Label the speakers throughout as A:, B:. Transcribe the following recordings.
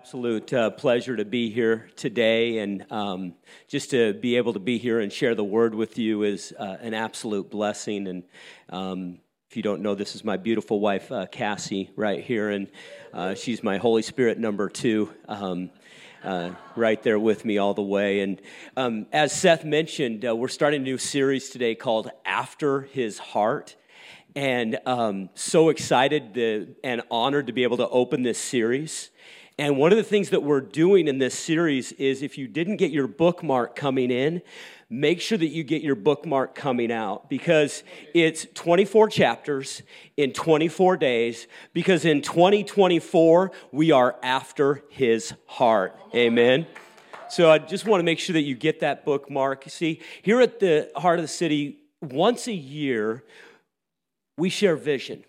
A: absolute uh, pleasure to be here today, and um, just to be able to be here and share the word with you is uh, an absolute blessing. And um, if you don't know, this is my beautiful wife, uh, Cassie, right here, and uh, she's my Holy Spirit number two. Um, uh, right there with me all the way. And um, as Seth mentioned, uh, we're starting a new series today called After His Heart and um, so excited to, and honored to be able to open this series. And one of the things that we're doing in this series is if you didn't get your bookmark coming in, make sure that you get your bookmark coming out because it's 24 chapters in 24 days. Because in 2024, we are after his heart. Amen. So I just want to make sure that you get that bookmark. See, here at the heart of the city, once a year, we share vision.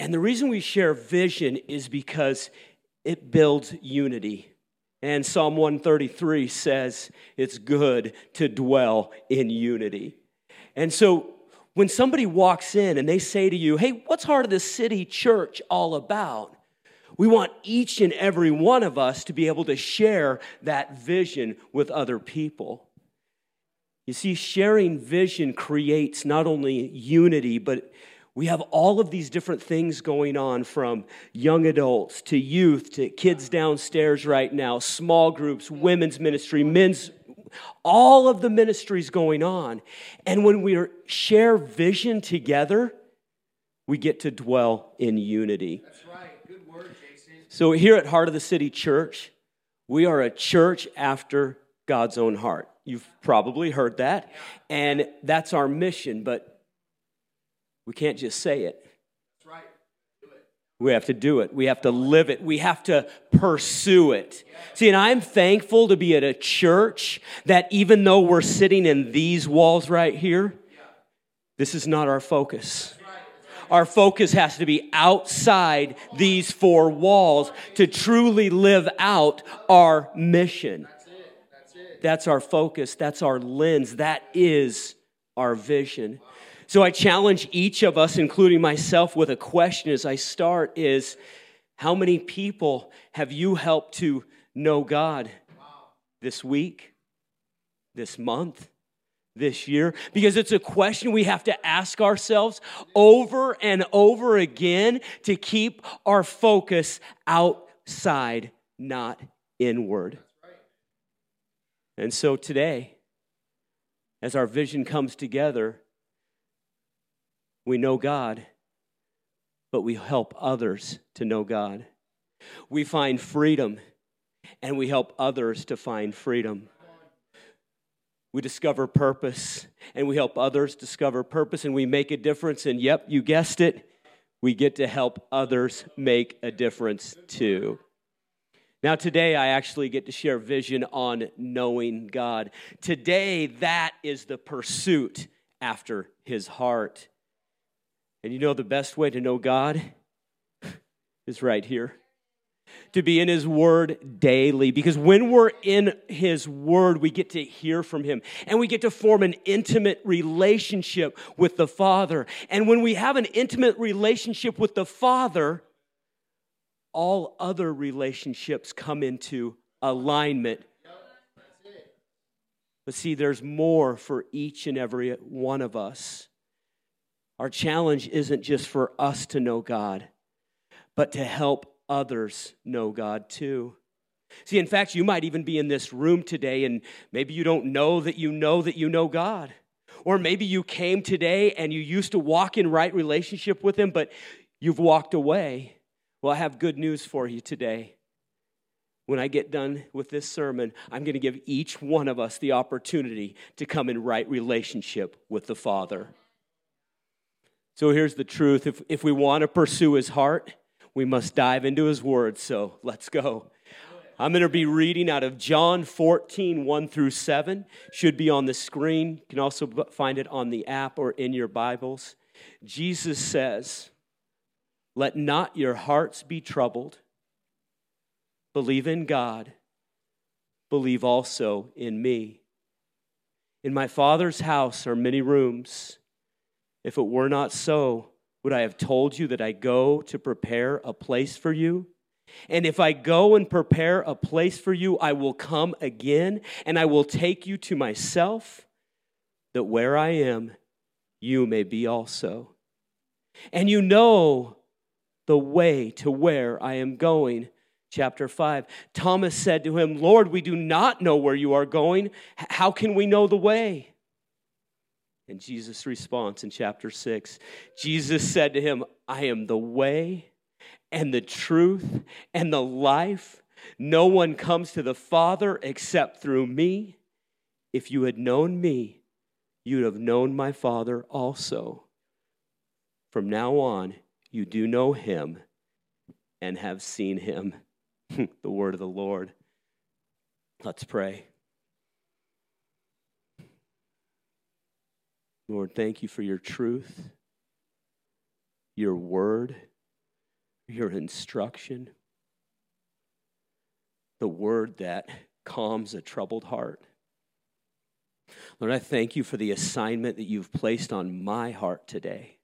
A: And the reason we share vision is because it builds unity. And Psalm 133 says it's good to dwell in unity. And so when somebody walks in and they say to you, hey, what's Heart of the City Church all about? We want each and every one of us to be able to share that vision with other people. You see, sharing vision creates not only unity, but we have all of these different things going on from young adults to youth to kids downstairs right now, small groups, women's ministry, men's, all of the ministries going on. And when we share vision together, we get to dwell in unity.
B: That's right. Good word, Jason.
A: So here at Heart of the City Church, we are a church after God's own heart. You've probably heard that. And that's our mission, but we can't just say it.
B: That's right.
A: We have to do it. We have to live it. We have to pursue it. See, and I'm thankful to be at a church that even though we're sitting in these walls right here, this is not our focus. Our focus has to be outside these four walls to truly live out our mission.
B: That's it. That's it.
A: That's our focus. That's our lens. That is our vision. So I challenge each of us, including myself, with a question as I start is how many people have you helped to know God this week, this month, this year? Because it's a question we have to ask ourselves over and over again to keep our focus outside, not inward. And so today, as our vision comes together, we know God, but we help others to know God. We find freedom, and we help others to find freedom. We discover purpose, and we help others discover purpose, and we make a difference. And yep, you guessed it, we get to help others make a difference too. Now, today I actually get to share vision on knowing God. Today, that is the pursuit after his heart. And you know the best way to know God is right here. To be in His Word daily. Because when we're in His Word, we get to hear from Him and we get to form an intimate relationship with the Father. And when we have an intimate relationship with the Father, all other relationships come into alignment. But see, there's more for each and every one of us. Our challenge isn't just for us to know God, but to help others know God too. See, in fact, you might even be in this room today and maybe you don't know that you know that you know God. Or maybe you came today and you used to walk in right relationship with Him, but you've walked away. Well, I have good news for you today. When I get done with this sermon, I'm going to give each one of us the opportunity to come in right relationship with the Father. So here's the truth if, if we want to pursue his heart, we must dive into his word. So let's go. I'm going to be reading out of John 14, 1 through 7. Should be on the screen. You can also find it on the app or in your Bibles. Jesus says, Let not your hearts be troubled. Believe in God. Believe also in me. In my Father's house are many rooms. If it were not so, would I have told you that I go to prepare a place for you? And if I go and prepare a place for you, I will come again and I will take you to myself, that where I am, you may be also. And you know the way to where I am going. Chapter 5. Thomas said to him, Lord, we do not know where you are going. How can we know the way? And Jesus' response in chapter 6 Jesus said to him, I am the way and the truth and the life. No one comes to the Father except through me. If you had known me, you'd have known my Father also. From now on, you do know him and have seen him. the word of the Lord. Let's pray. Lord, thank you for your truth, your word, your instruction, the word that calms a troubled heart. Lord, I thank you for the assignment that you've placed on my heart today.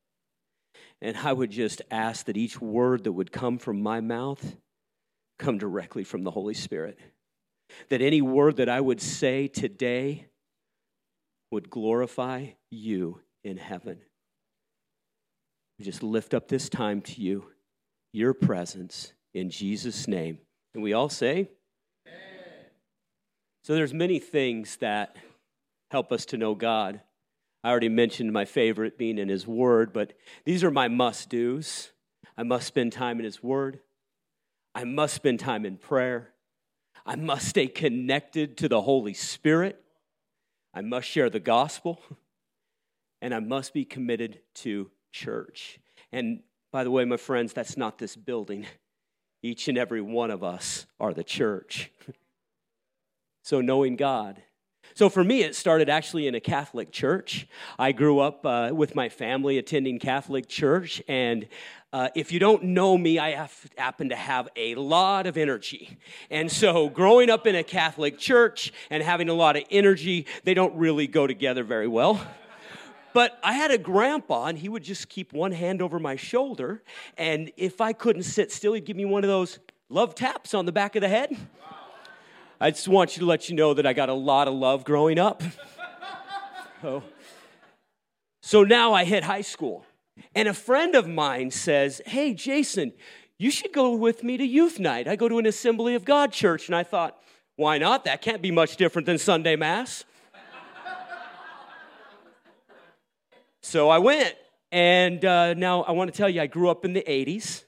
A: And I would just ask that each word that would come from my mouth come directly from the Holy Spirit. That any word that I would say today would glorify you in heaven. We just lift up this time to you, your presence in Jesus' name. And we all say, Amen. So there's many things that help us to know God. I already mentioned my favorite being in His Word, but these are my must do's. I must spend time in His Word. I must spend time in prayer. I must stay connected to the Holy Spirit. I must share the gospel, and I must be committed to church. And by the way, my friends, that's not this building. Each and every one of us are the church. so, knowing God. So, for me, it started actually in a Catholic church. I grew up uh, with my family attending Catholic church, and uh, if you don't know me, I have, happen to have a lot of energy. And so, growing up in a Catholic church and having a lot of energy, they don't really go together very well. But I had a grandpa, and he would just keep one hand over my shoulder. And if I couldn't sit still, he'd give me one of those love taps on the back of the head. I just want you to let you know that I got a lot of love growing up. so, so now I hit high school. And a friend of mine says, Hey, Jason, you should go with me to youth night. I go to an Assembly of God church. And I thought, Why not? That can't be much different than Sunday Mass. so I went. And uh, now I want to tell you, I grew up in the 80s.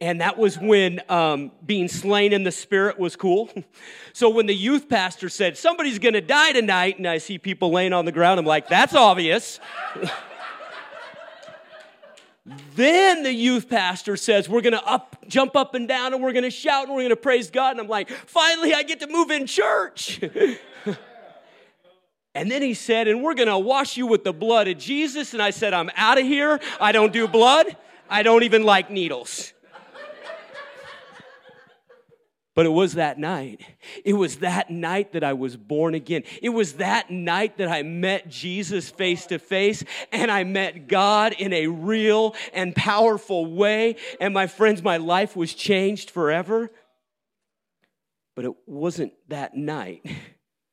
A: And that was when um, being slain in the spirit was cool. so when the youth pastor said, Somebody's to die tonight, and I see people laying on the ground, I'm like, That's obvious. Then the youth pastor says, We're going to up, jump up and down and we're going to shout and we're going to praise God. And I'm like, Finally, I get to move in church. and then he said, And we're going to wash you with the blood of Jesus. And I said, I'm out of here. I don't do blood. I don't even like needles. But it was that night. It was that night that I was born again. It was that night that I met Jesus face to face and I met God in a real and powerful way. And my friends, my life was changed forever. But it wasn't that night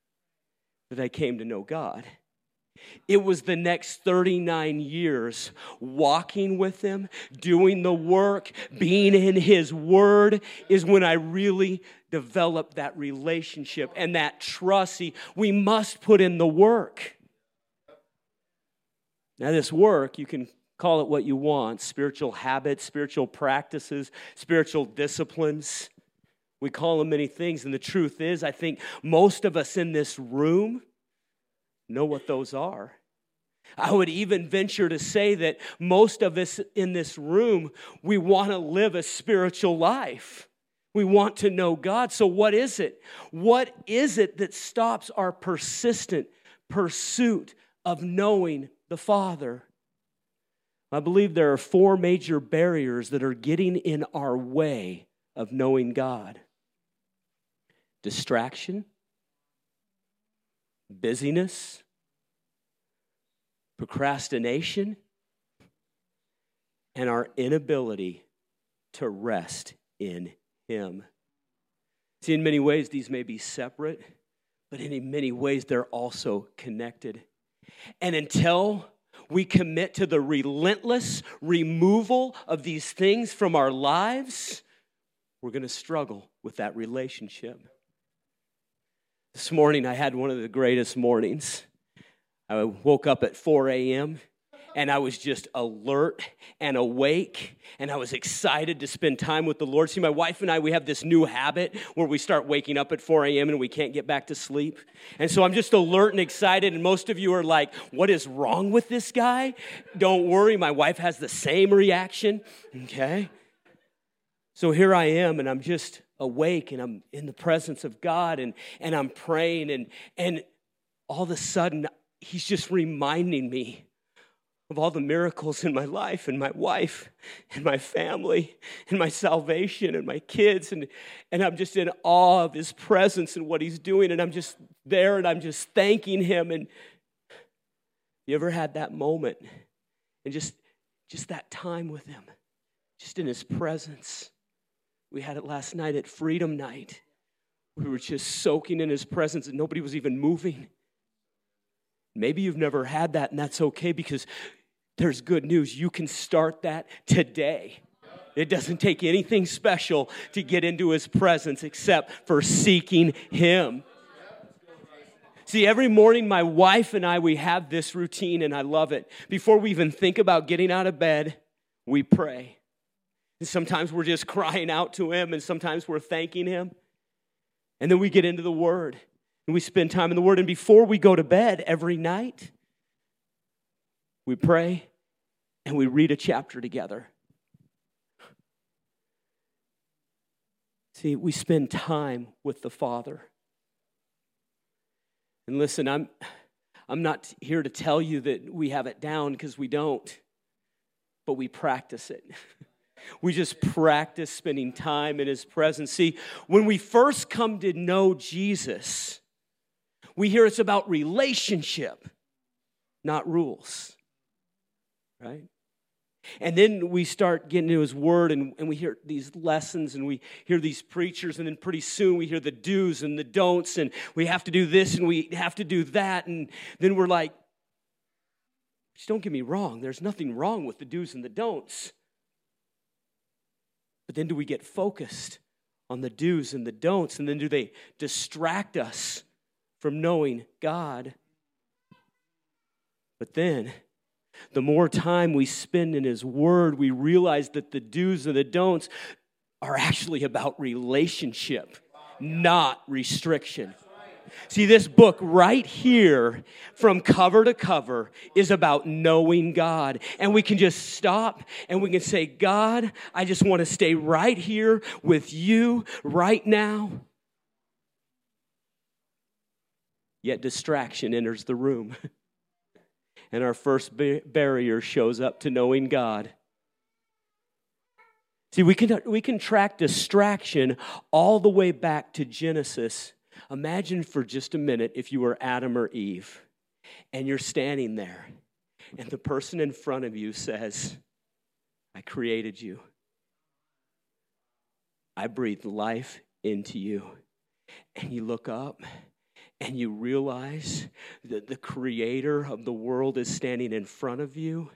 A: that I came to know God. It was the next 39 years walking with Him, doing the work, being in His Word, is when I really developed that relationship and that trust. See, we must put in the work. Now, this work, you can call it what you want spiritual habits, spiritual practices, spiritual disciplines. We call them many things. And the truth is, I think most of us in this room know what those are. I would even venture to say that most of us in this room, we want to live a spiritual life. We want to know God. So, what is it? What is it that stops our persistent pursuit of knowing the Father? I believe there are four major barriers that are getting in our way of knowing God distraction busyness, procrastination, and our inability to rest in Him. See, in many ways, these may be separate, but in many ways, they're also connected. And until we commit to the relentless removal of these things from our lives, we're going to struggle with that relationship. This morning, I had one of the greatest mornings. I woke up at 4 a.m and I was just alert and awake and I was excited to spend time with the Lord. See, my wife and I, we have this new habit where we start waking up at 4 a.m. and we can't get back to sleep. And so I'm just alert and excited. And most of you are like, what is wrong with this guy? Don't worry, my wife has the same reaction. Okay? So here I am and I'm just awake and I'm in the presence of God and, and I'm praying and, and all of a sudden he's just reminding me of all the miracles in my life and my wife and my family and my salvation and my kids. And, and I'm just in awe of his presence and what he's doing. And I'm just there and I'm just thanking him. And you ever had that moment and just, just that time with him, just in his presence? We had it last night at Freedom Night. We were just soaking in his presence and nobody was even moving. Maybe you've never had that, and that's okay because there's good news. You can start that today. It doesn't take anything special to get into his presence except for seeking him. See, every morning, my wife and I, we have this routine, and I love it. Before we even think about getting out of bed, we pray. And sometimes we're just crying out to him, and sometimes we're thanking him. And then we get into the Word, and we spend time in the Word. And before we go to bed every night, we pray and we read a chapter together. See, we spend time with the Father. And listen, I'm, I'm not here to tell you that we have it down because we don't, but we practice it. We just practice spending time in His presence. See, when we first come to know Jesus, we hear it's about relationship, not rules right? And then we start getting into his word and, and we hear these lessons and we hear these preachers, and then pretty soon we hear the do's and the don'ts, and we have to do this and we have to do that. And then we're like, just don't get me wrong, there's nothing wrong with the do's and the don'ts. But then do we get focused on the do's and the don'ts? And then do they distract us from knowing God? But then the more time we spend in His Word, we realize that the do's and the don'ts are actually about relationship, not restriction. See, this book right here, from cover to cover, is about knowing God. And we can just stop and we can say, God, I just want to stay right here with you right now. Yet distraction enters the room. and our first barrier shows up to knowing God. See, we can, we can track distraction all the way back to Genesis. Imagine for just a minute if you were Adam or Eve and you're standing there and the person in front of you says, I created you. I breathed life into you. And you look up and you realize that the creator of the world is standing in front of you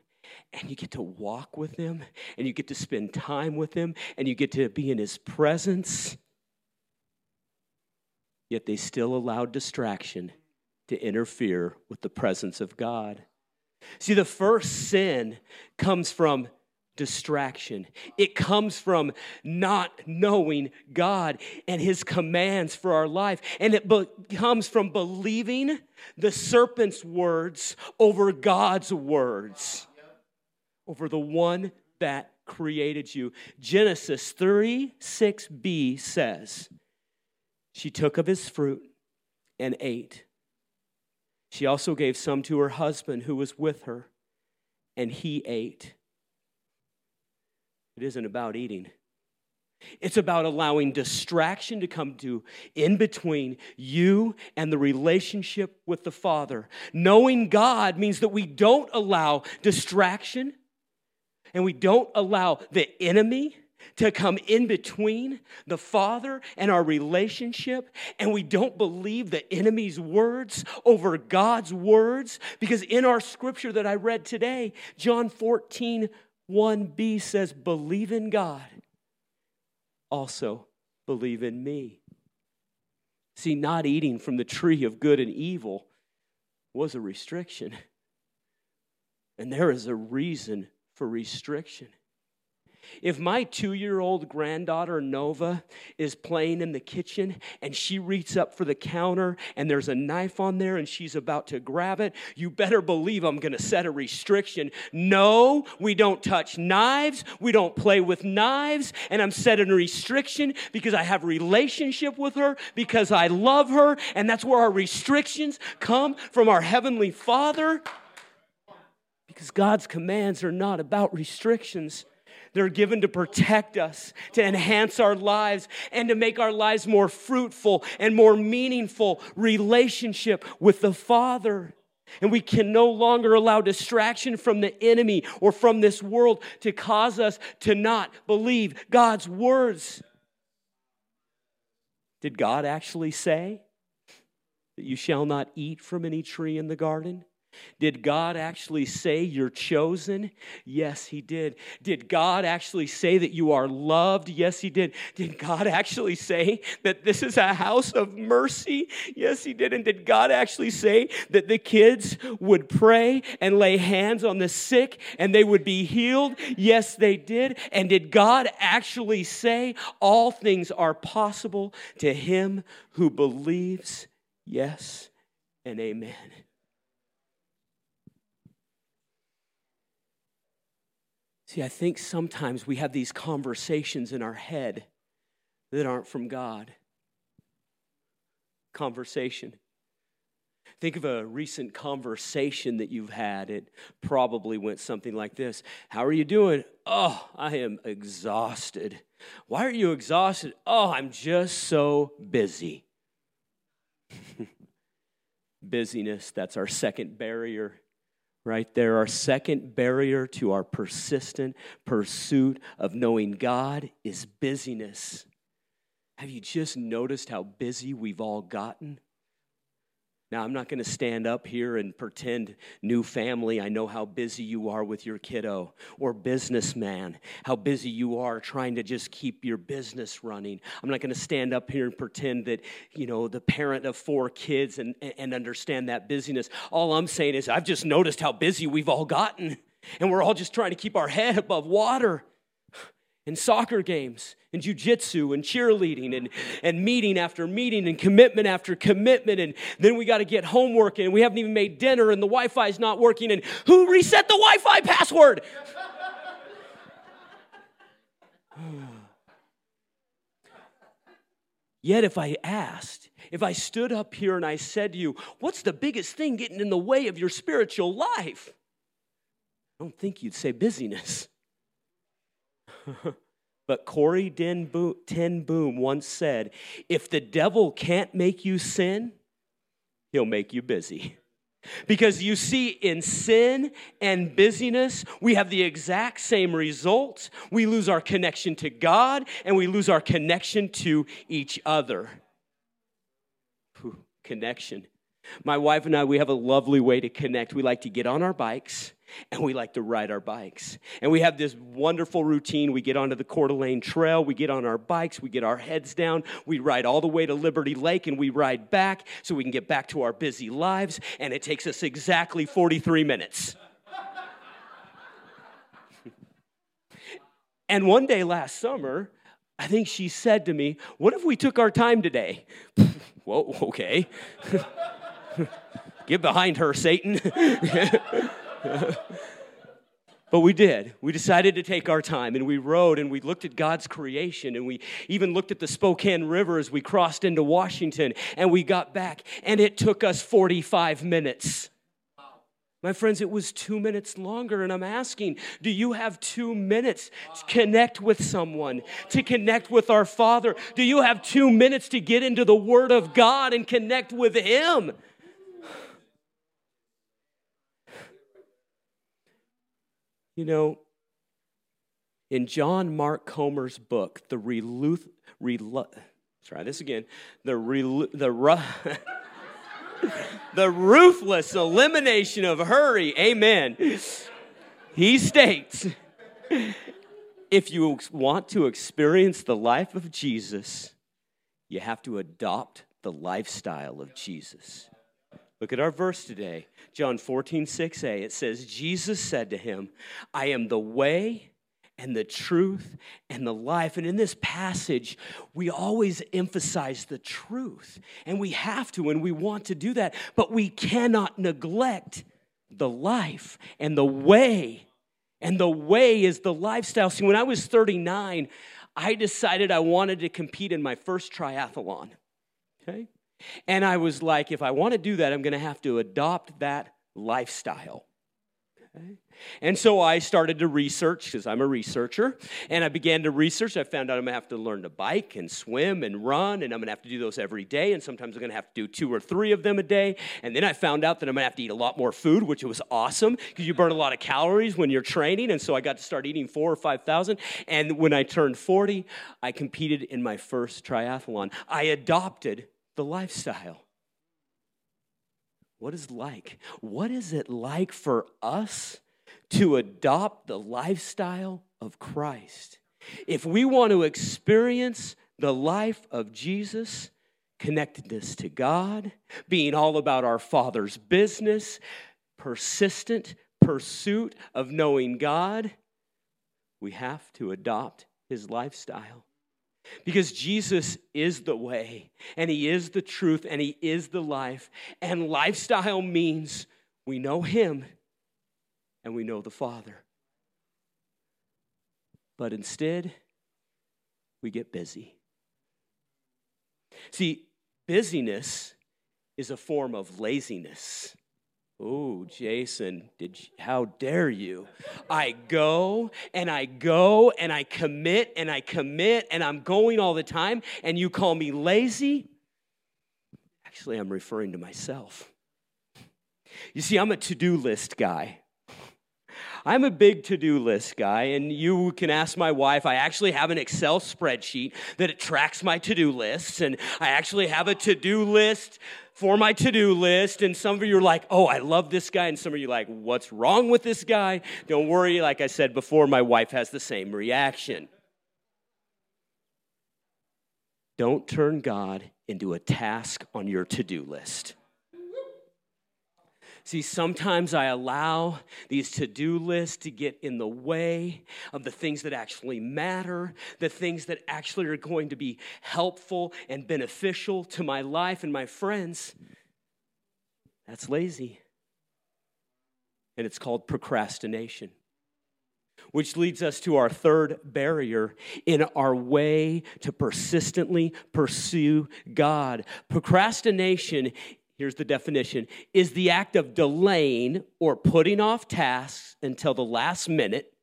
A: and you get to walk with him and you get to spend time with him and you get to be in his presence yet they still allowed distraction to interfere with the presence of God see the first sin comes from distraction. It comes from not knowing God and His commands for our life. And it be- comes from believing the serpent's words over God's words, over the one that created you. Genesis 3 6b says, She took of his fruit and ate. She also gave some to her husband who was with her, and he ate. It isn't about eating. It's about allowing distraction to come to in between you and the relationship with the Father. Knowing God means that we don't allow distraction and we don't allow the enemy to come in between the Father and our relationship, and we don't believe the enemy's words over God's words. Because in our scripture that I read today, John 14, 1b says, Believe in God, also believe in me. See, not eating from the tree of good and evil was a restriction. And there is a reason for restriction. If my two year old granddaughter Nova is playing in the kitchen and she reaches up for the counter and there's a knife on there and she's about to grab it, you better believe I'm going to set a restriction. No, we don't touch knives. We don't play with knives. And I'm setting a restriction because I have relationship with her, because I love her. And that's where our restrictions come from our Heavenly Father. Because God's commands are not about restrictions. They're given to protect us, to enhance our lives, and to make our lives more fruitful and more meaningful relationship with the Father. And we can no longer allow distraction from the enemy or from this world to cause us to not believe God's words. Did God actually say that you shall not eat from any tree in the garden? Did God actually say you're chosen? Yes, He did. Did God actually say that you are loved? Yes, He did. Did God actually say that this is a house of mercy? Yes, He did. And did God actually say that the kids would pray and lay hands on the sick and they would be healed? Yes, they did. And did God actually say all things are possible to him who believes? Yes and amen. See, I think sometimes we have these conversations in our head that aren't from God. Conversation. Think of a recent conversation that you've had. It probably went something like this How are you doing? Oh, I am exhausted. Why are you exhausted? Oh, I'm just so busy. Busyness, that's our second barrier right there. Our second barrier to our persistent pursuit of knowing God is busyness. Have you just noticed how busy we've all gotten? Now, I'm not going to stand up here and pretend, new family, I know how busy you are with your kiddo, or businessman, how busy you are trying to just keep your business running. I'm not going to stand up here and pretend that, you know, the parent of four kids and, and understand that busyness. All I'm saying is, I've just noticed how busy we've all gotten, and we're all just trying to keep our head above water and soccer games and jujitsu and cheerleading and, and meeting after meeting and commitment after commitment. And then we got to get homework and we haven't even made dinner and the Wi Fi is not working. And who reset the Wi Fi password? Yet, if I asked, if I stood up here and I said to you, What's the biggest thing getting in the way of your spiritual life? I don't think you'd say busyness. but Corrie Ten Boom once said, if the devil can't make you sin, he'll make you busy. Because you see, in sin and busyness, we have the exact same results. We lose our connection to God and we lose our connection to each other. Whew, connection. My wife and I, we have a lovely way to connect. We like to get on our bikes and we like to ride our bikes. And we have this wonderful routine. We get onto the Coeur d'Alene Trail, we get on our bikes, we get our heads down, we ride all the way to Liberty Lake, and we ride back so we can get back to our busy lives. And it takes us exactly 43 minutes. and one day last summer, I think she said to me, What if we took our time today? Whoa, okay. Get behind her, Satan. but we did. We decided to take our time and we rode and we looked at God's creation and we even looked at the Spokane River as we crossed into Washington and we got back and it took us 45 minutes. My friends, it was two minutes longer, and I'm asking, do you have two minutes to connect with someone, to connect with our Father? Do you have two minutes to get into the Word of God and connect with Him? You know, In John Mark Comer's book, The Reluth, Relu- try this again. The, relu- the, ru- the ruthless elimination of hurry. Amen. He states if you want to experience the life of Jesus, you have to adopt the lifestyle of Jesus. Look at our verse today, John 14, 6a. It says, Jesus said to him, I am the way and the truth and the life. And in this passage, we always emphasize the truth. And we have to, and we want to do that, but we cannot neglect the life and the way. And the way is the lifestyle. See, when I was 39, I decided I wanted to compete in my first triathlon. Okay? And I was like, if I want to do that, I'm going to have to adopt that lifestyle. Okay? And so I started to research because I'm a researcher. And I began to research. I found out I'm going to have to learn to bike and swim and run. And I'm going to have to do those every day. And sometimes I'm going to have to do two or three of them a day. And then I found out that I'm going to have to eat a lot more food, which was awesome because you burn a lot of calories when you're training. And so I got to start eating four or 5,000. And when I turned 40, I competed in my first triathlon. I adopted the lifestyle. What is like? What is it like for us to adopt the lifestyle of Christ? If we want to experience the life of Jesus, connectedness to God, being all about our Father's business, persistent pursuit of knowing God, we have to adopt his lifestyle. Because Jesus is the way, and He is the truth, and He is the life. And lifestyle means we know Him and we know the Father. But instead, we get busy. See, busyness is a form of laziness. Oh, Jason, did you, how dare you? I go and I go and I commit and I commit and I'm going all the time and you call me lazy? Actually, I'm referring to myself. You see, I'm a to-do list guy. I'm a big to do list guy, and you can ask my wife. I actually have an Excel spreadsheet that tracks my to do lists, and I actually have a to do list for my to do list. And some of you are like, oh, I love this guy. And some of you are like, what's wrong with this guy? Don't worry. Like I said before, my wife has the same reaction. Don't turn God into a task on your to do list. See, sometimes I allow these to do lists to get in the way of the things that actually matter, the things that actually are going to be helpful and beneficial to my life and my friends. That's lazy. And it's called procrastination. Which leads us to our third barrier in our way to persistently pursue God. Procrastination here's the definition, is the act of delaying or putting off tasks until the last minute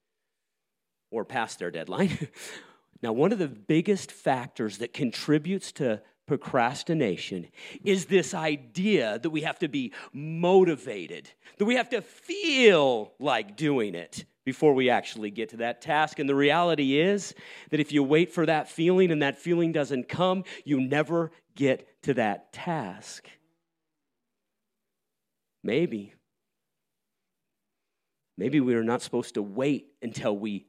A: or past their deadline. now, one of the biggest factors that contributes to procrastination is this idea that we have to be motivated, that we have to feel like doing it before we actually get to that task. And the reality is that if you wait for that feeling and that feeling doesn't come, you never get to that task. Maybe. Maybe we are not supposed to wait until we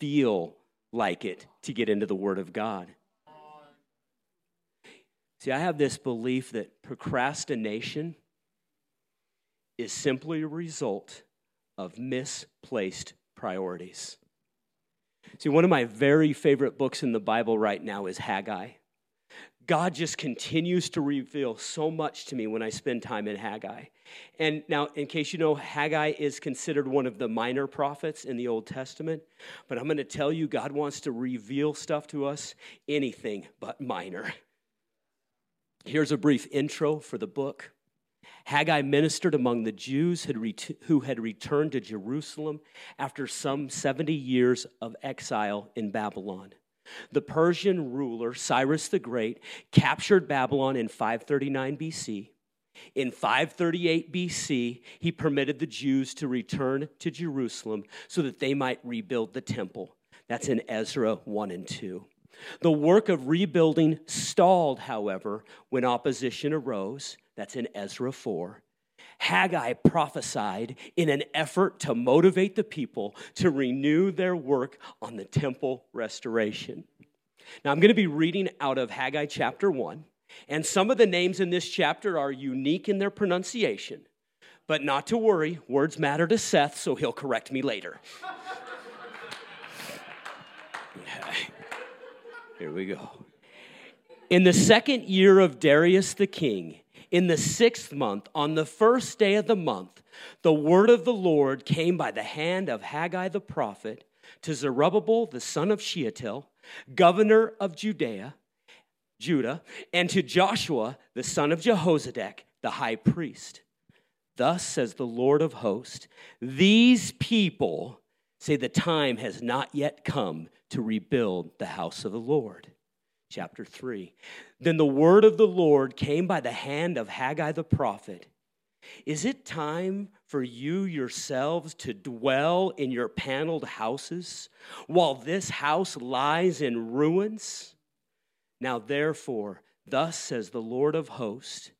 A: feel like it to get into the Word of God. See, I have this belief that procrastination is simply a result of misplaced priorities. See, one of my very favorite books in the Bible right now is Haggai. God just continues to reveal so much to me when I spend time in Haggai. And now, in case you know, Haggai is considered one of the minor prophets in the Old Testament. But I'm going to tell you, God wants to reveal stuff to us, anything but minor. Here's a brief intro for the book. Haggai ministered among the Jews who had returned to Jerusalem after some 70 years of exile in Babylon. The Persian ruler Cyrus the Great captured Babylon in 539 BC. In 538 BC, he permitted the Jews to return to Jerusalem so that they might rebuild the temple. That's in Ezra 1 and 2. The work of rebuilding stalled, however, when opposition arose. That's in Ezra 4. Haggai prophesied in an effort to motivate the people to renew their work on the temple restoration. Now, I'm going to be reading out of Haggai chapter 1, and some of the names in this chapter are unique in their pronunciation. But not to worry, words matter to Seth, so he'll correct me later. Here we go. In the second year of Darius the king, in the sixth month, on the first day of the month, the word of the Lord came by the hand of Haggai the prophet to Zerubbabel the son of Shealtiel, governor of Judea, Judah, and to Joshua the son of Jehozadak, the high priest. Thus says the Lord of hosts, these people say the time has not yet come to rebuild the house of the Lord. Chapter 3. Then the word of the Lord came by the hand of Haggai the prophet. Is it time for you yourselves to dwell in your paneled houses while this house lies in ruins? Now, therefore, thus says the Lord of hosts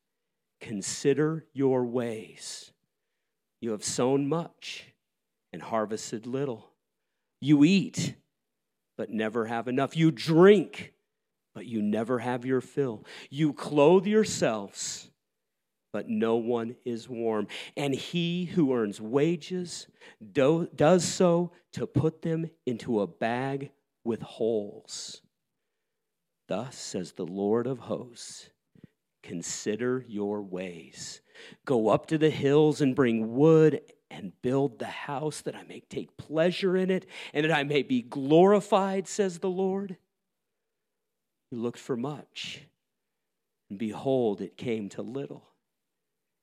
A: Consider your ways. You have sown much and harvested little. You eat, but never have enough. You drink, but you never have your fill. You clothe yourselves, but no one is warm. And he who earns wages do, does so to put them into a bag with holes. Thus says the Lord of hosts Consider your ways. Go up to the hills and bring wood and build the house that I may take pleasure in it and that I may be glorified, says the Lord. You looked for much, and behold, it came to little.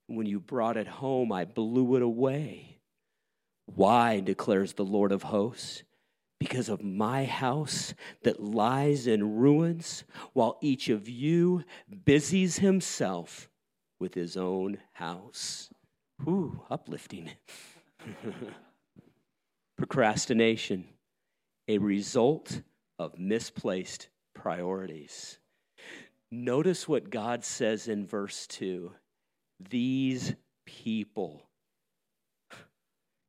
A: when you brought it home, I blew it away. Why, declares the Lord of hosts? because of my house that lies in ruins, while each of you busies himself with his own house. Ooh, uplifting. Procrastination, a result of misplaced priorities. Notice what God says in verse 2 these people.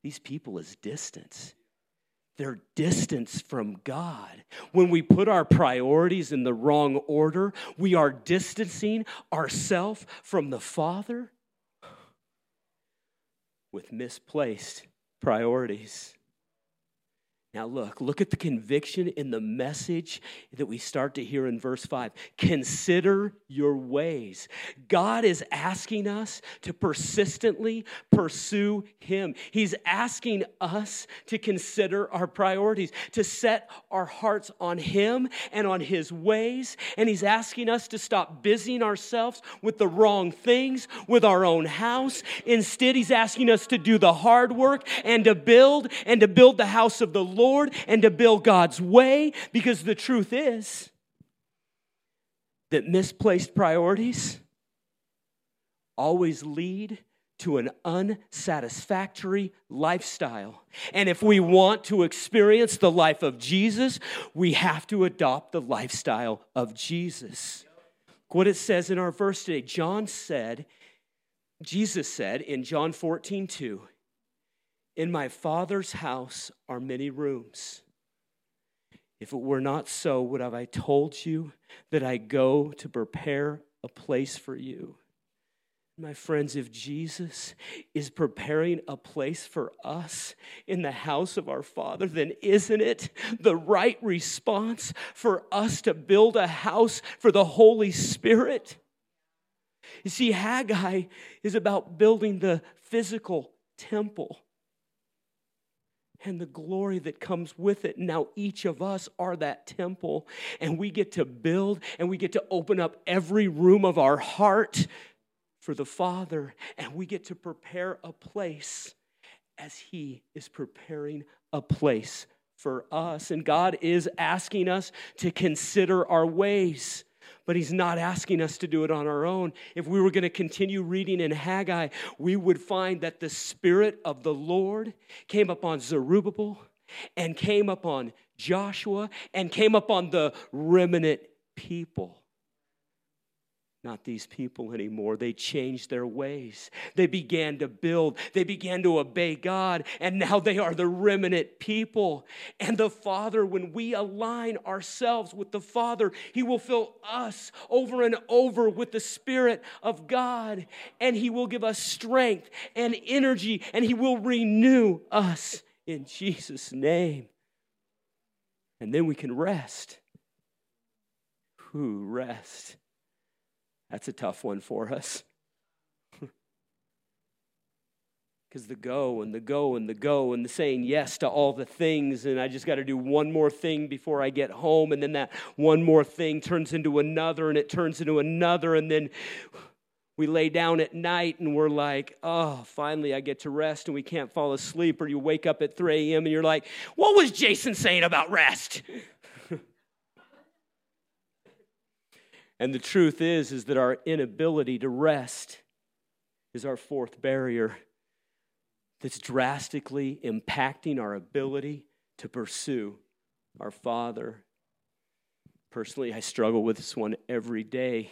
A: These people is distance their distance from God. When we put our priorities in the wrong order, we are distancing ourselves from the Father with misplaced priorities. Now, look, look at the conviction in the message that we start to hear in verse 5. Consider your ways. God is asking us to persistently pursue Him. He's asking us to consider our priorities, to set our hearts on Him and on His ways. And He's asking us to stop busying ourselves with the wrong things, with our own house. Instead, He's asking us to do the hard work and to build and to build the house of the Lord and to build God's way because the truth is that misplaced priorities always lead to an unsatisfactory lifestyle. And if we want to experience the life of Jesus, we have to adopt the lifestyle of Jesus. What it says in our verse today, John said, Jesus said in John 14, 2, in my Father's house are many rooms. If it were not so, would have I told you that I go to prepare a place for you? My friends, if Jesus is preparing a place for us in the house of our Father, then isn't it the right response for us to build a house for the Holy Spirit? You see, Haggai is about building the physical temple and the glory that comes with it. Now, each of us are that temple, and we get to build and we get to open up every room of our heart for the Father, and we get to prepare a place as He is preparing a place for us. And God is asking us to consider our ways but he's not asking us to do it on our own. If we were going to continue reading in Haggai, we would find that the Spirit of the Lord came upon Zerubbabel and came upon Joshua and came upon the remnant people not these people anymore. They changed their ways. They began to build. They began to obey God. And now they are the remnant people. And the Father, when we align ourselves with the Father, He will fill us over and over with the Spirit of God. And He will give us strength and energy. And He will renew us in Jesus' name. And then we can rest. Who rest? That's a tough one for us. Because the go and the go and the go and the saying yes to all the things, and I just got to do one more thing before I get home, and then that one more thing turns into another, and it turns into another, and then we lay down at night and we're like, oh, finally I get to rest and we can't fall asleep. Or you wake up at 3 a.m. and you're like, what was Jason saying about rest? And the truth is is that our inability to rest is our fourth barrier that's drastically impacting our ability to pursue our Father. Personally, I struggle with this one every day.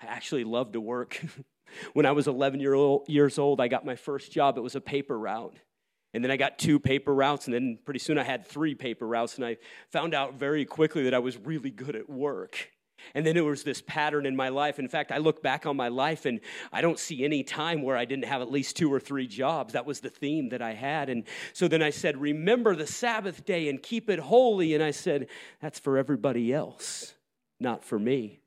A: I actually love to work. when I was 11 year old, years old, I got my first job. It was a paper route. And then I got two paper routes, and then pretty soon I had three paper routes, and I found out very quickly that I was really good at work. And then there was this pattern in my life. In fact, I look back on my life and I don't see any time where I didn't have at least two or three jobs. That was the theme that I had. And so then I said, Remember the Sabbath day and keep it holy. And I said, That's for everybody else, not for me.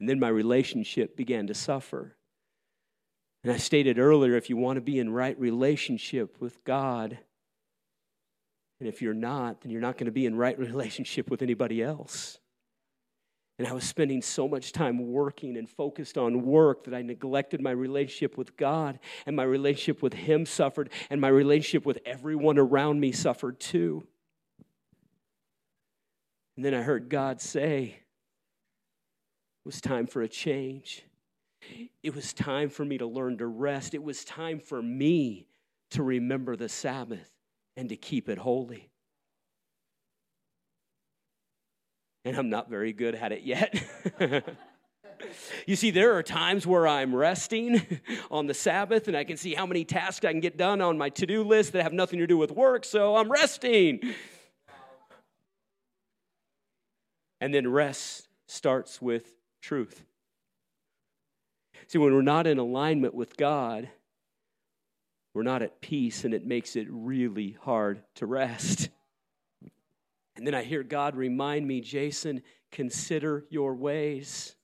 A: And then my relationship began to suffer. And I stated earlier if you want to be in right relationship with God, and if you're not, then you're not going to be in right relationship with anybody else. And I was spending so much time working and focused on work that I neglected my relationship with God, and my relationship with Him suffered, and my relationship with everyone around me suffered too. And then I heard God say, it was time for a change. It was time for me to learn to rest. It was time for me to remember the Sabbath and to keep it holy. And I'm not very good at it yet. you see, there are times where I'm resting on the Sabbath and I can see how many tasks I can get done on my to do list that have nothing to do with work, so I'm resting. And then rest starts with truth. See, when we're not in alignment with God, we're not at peace, and it makes it really hard to rest. And then I hear God remind me, Jason, consider your ways.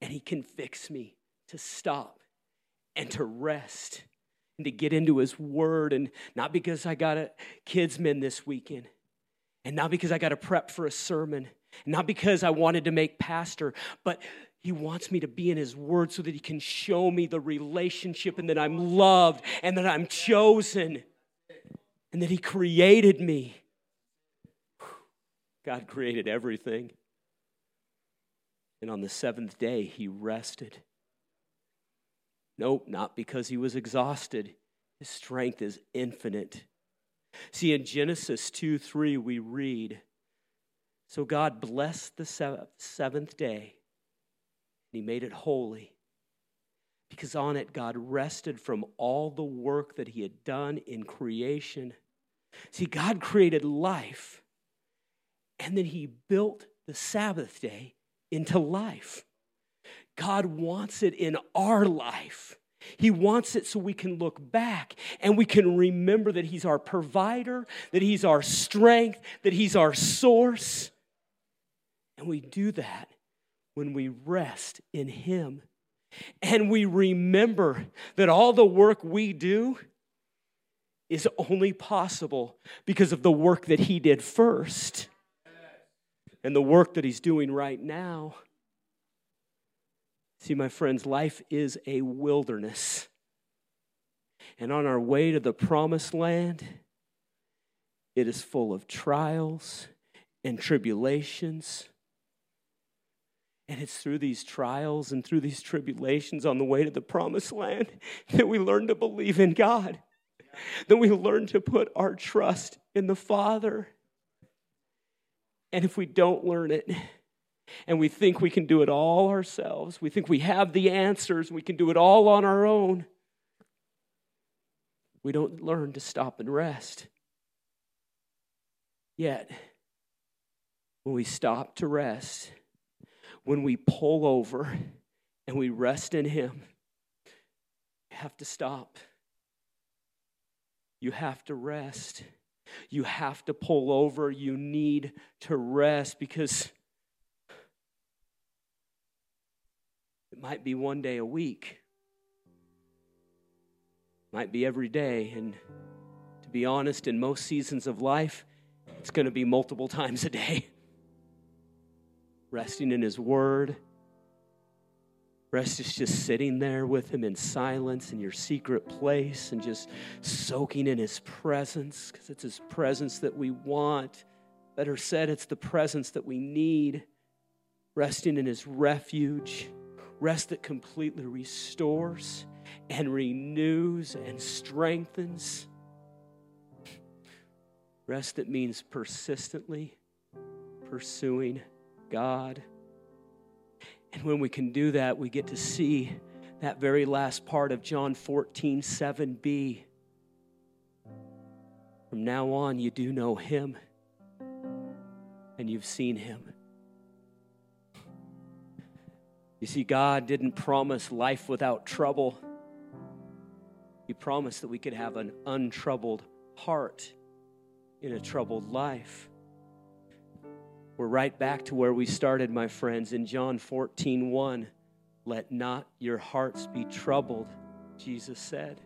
A: And He can fix me to stop and to rest and to get into His Word. And not because I got a kids' men this weekend, and not because I got to prep for a sermon, not because I wanted to make pastor, but he wants me to be in His Word so that He can show me the relationship and that I'm loved and that I'm chosen and that He created me. God created everything. And on the seventh day, He rested. Nope, not because He was exhausted. His strength is infinite. See, in Genesis 2 3, we read, So God blessed the seventh day and he made it holy because on it God rested from all the work that he had done in creation. See, God created life, and then he built the Sabbath day into life. God wants it in our life. He wants it so we can look back and we can remember that He's our provider, that He's our strength, that He's our source. And we do that when we rest in Him and we remember that all the work we do is only possible because of the work that He did first and the work that He's doing right now. See, my friends, life is a wilderness. And on our way to the promised land, it is full of trials and tribulations and it's through these trials and through these tribulations on the way to the promised land that we learn to believe in God. that we learn to put our trust in the Father. And if we don't learn it, and we think we can do it all ourselves, we think we have the answers, we can do it all on our own, we don't learn to stop and rest. Yet, when we stop to rest, when we pull over and we rest in Him, you have to stop. You have to rest. You have to pull over. You need to rest because it might be one day a week, might be every day. And to be honest, in most seasons of life, it's going to be multiple times a day. Resting in His Word. Rest is just sitting there with Him in silence in your secret place and just soaking in His presence because it's His presence that we want. Better said, it's the presence that we need. Resting in His refuge, rest that completely restores and renews and strengthens. Rest that means persistently pursuing God. And when we can do that, we get to see that very last part of John 14, 7b. From now on, you do know Him and you've seen Him. You see, God didn't promise life without trouble. He promised that we could have an untroubled heart in a troubled life. We're right back to where we started, my friends, in John 14 1. Let not your hearts be troubled, Jesus said.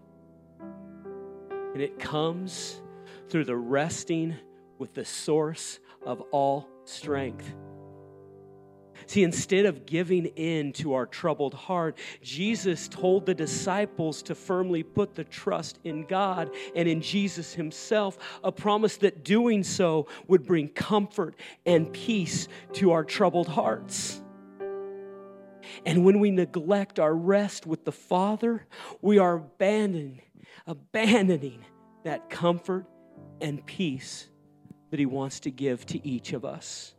A: And it comes through the resting with the source of all strength. See, instead of giving in to our troubled heart, Jesus told the disciples to firmly put the trust in God and in Jesus Himself, a promise that doing so would bring comfort and peace to our troubled hearts. And when we neglect our rest with the Father, we are abandoning, abandoning that comfort and peace that He wants to give to each of us.